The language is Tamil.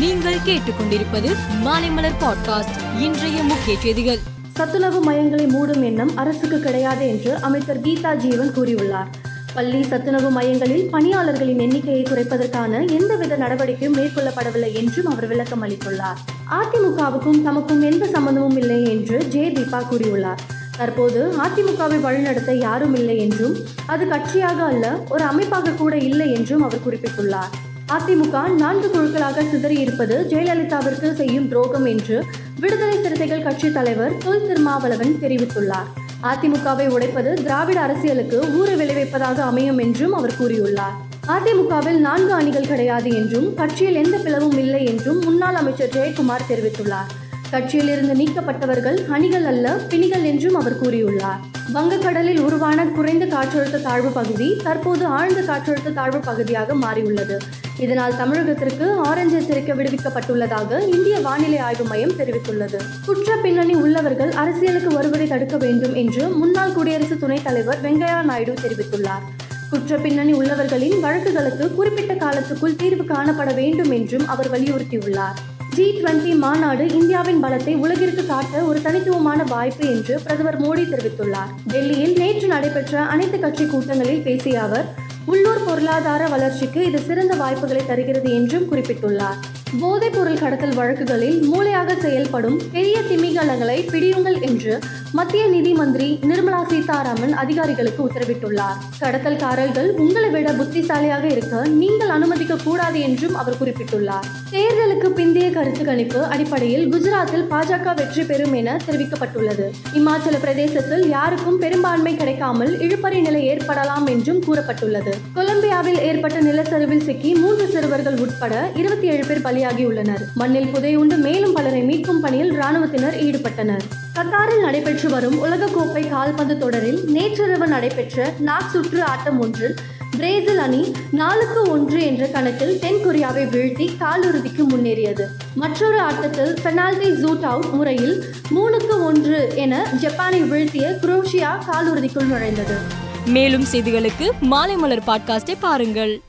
நீங்கள் கேட்டுக்கொண்டிருப்பது மாலைமலர் பாட்காஸ்ட் இன்றைய முக்கிய செய்திகள். சத்துணவு மையங்களை மூடும் எண்ணம் அரசுக்கு கிடையாது என்று அமைச்சர் கீதா ஜீவன் கூறியுள்ளார். பள்ளி சத்துணவு மையங்களில் பணியாளர்களின் எண்ணிக்கையை குறைப்பதற்கான எந்தவித நடவடிக்கையும் மேற்கொள்ளப்படவில்லை என்றும் அவர் விளக்கம் அளித்துள்ளார். அதிமுகவுக்கும் தமக்கும் எந்த சம்பந்தமும் இல்லை என்று ஜே தீபா கூறியுள்ளார். தற்போது அதிமுகவை வழிநடத்த யாரும் இல்லை என்றும் அது கட்சியாக அல்ல ஒரு அமைப்பாக கூட இல்லை என்றும் அவர் குறிப்பிட்டுள்ளார். அதிமுக நான்கு குழுக்களாக சிதறியிருப்பது ஜெயலலிதாவிற்கு செய்யும் துரோகம் என்று விடுதலை சிறுத்தைகள் கட்சி தலைவர் தொல் திருமாவளவன் தெரிவித்துள்ளார். அதிமுகவை உடைப்பது திராவிட அரசியலுக்கு ஊறு விளைவிப்பதாக அமையும் என்றும் அவர் கூறியுள்ளார். அதிமுகவில் நான்கு அணிகள் கிடையாது என்றும் கட்சியில் எந்த பிளவும் இல்லை என்றும் முன்னாள் அமைச்சர் ஜெயக்குமார் தெரிவித்துள்ளார். கட்சியிலிருந்து நீக்கப்பட்டவர்கள் அணிகள் அல்ல பிணிகள் என்றும் அவர் கூறியுள்ளார். வங்கக்கடலில் உருவான குறைந்த காற்றழுத்த தாழ்வு பகுதி தற்போது ஆழ்ந்த காற்றழுத்த தாழ்வு பகுதியாக மாறியுள்ளது. இதனால் தமிழகத்திற்கு ஆரஞ்சு எச்சரிக்கை விடுவிக்கப்பட்டுள்ளதாக இந்திய வானிலை ஆய்வு மையம் தெரிவித்துள்ளது. குற்ற பின்னணி உள்ளவர்கள் அரசியலுக்கு வருவதை தடுக்க வேண்டும் என்று முன்னாள் குடியரசு துணைத் தலைவர் வெங்கையா நாயுடு தெரிவித்துள்ளார். குற்ற பின்னணி உள்ளவர்களின் வழக்குகளுக்கு குறிப்பிட்ட காலத்துக்குள் தீர்வு காணப்பட வேண்டும் என்றும் அவர் வலியுறுத்தியுள்ளார். ஜி டுவெண்டி மாநாடு இந்தியாவின் பலத்தை உலகிற்கு காட்ட ஒரு தனித்துவமான வாய்ப்பு என்று பிரதமர் மோடி தெரிவித்துள்ளார். டெல்லியில் நேற்று நடைபெற்ற அனைத்து கட்சி கூட்டங்களில் பேசிய அவர் உள்ளூர் பொருளாதார வளர்ச்சிக்கு இது சிறந்த வாய்ப்புகளை தருகிறது என்றும் குறிப்பிட்டுள்ளார். போதைப் பொருள் கடத்தல் வழக்குகளில் மூளையாக செயல்படும் பெரிய திமிங்கலங்களை பிடியுங்கள் என்று மத்திய நிதி மந்திரி நிர்மலா சீதாராமன் அதிகாரிகளுக்கு உத்தரவிட்டுள்ளார். கடத்தல்காரர்கள் உங்களை விட புத்திசாலியாக இருக்க நீங்கள் அனுமதிக்க கூடாது என்றும் அவர் குறிப்பிட்டுள்ளார். தேர்தலுக்கு பிந்தைய கருத்து கணிப்பு அடிப்படையில் குஜராத்தில் பாஜக வெற்றி பெறும் என தெரிவிக்கப்பட்டுள்ளது. இமாச்சல பிரதேசத்தில் யாருக்கும் பெரும்பான்மை கிடைக்காமல் இழுபறி நிலை ஏற்படலாம் என்றும் கூறப்பட்டுள்ளது. கொலம்பியாவில் ஏற்பட்ட நிலச்சரிவில் சிக்கி மூன்று சிறுவர்கள் உட்பட இருபத்தி ஏழு பேர் பலி பலியாகியுள்ளனர் மண்ணில் புதையுண்டு மேலும் பலரை மீட்கும் பணியில் ராணுவத்தினர் ஈடுபட்டனர். கத்தாரில் நடைபெற்று வரும் உலகக்கோப்பை கால்பந்து தொடரில் நேற்றிரவு நடைபெற்ற நாக் சுற்று ஆட்டம் ஒன்றில் பிரேசில் அணி நாலுக்கு ஒன்று என்ற கணக்கில் தென் கொரியாவை வீழ்த்தி காலிறுதிக்கு முன்னேறியது. மற்றொரு ஆட்டத்தில் பெனால்டி ஜூட் அவுட் முறையில் மூணுக்கு ஒன்று என ஜப்பானை வீழ்த்திய குரோஷியா காலிறுதிக்குள் நுழைந்தது. மேலும் செய்திகளுக்கு மாலை மலர் பாட்காஸ்டை பாருங்கள்.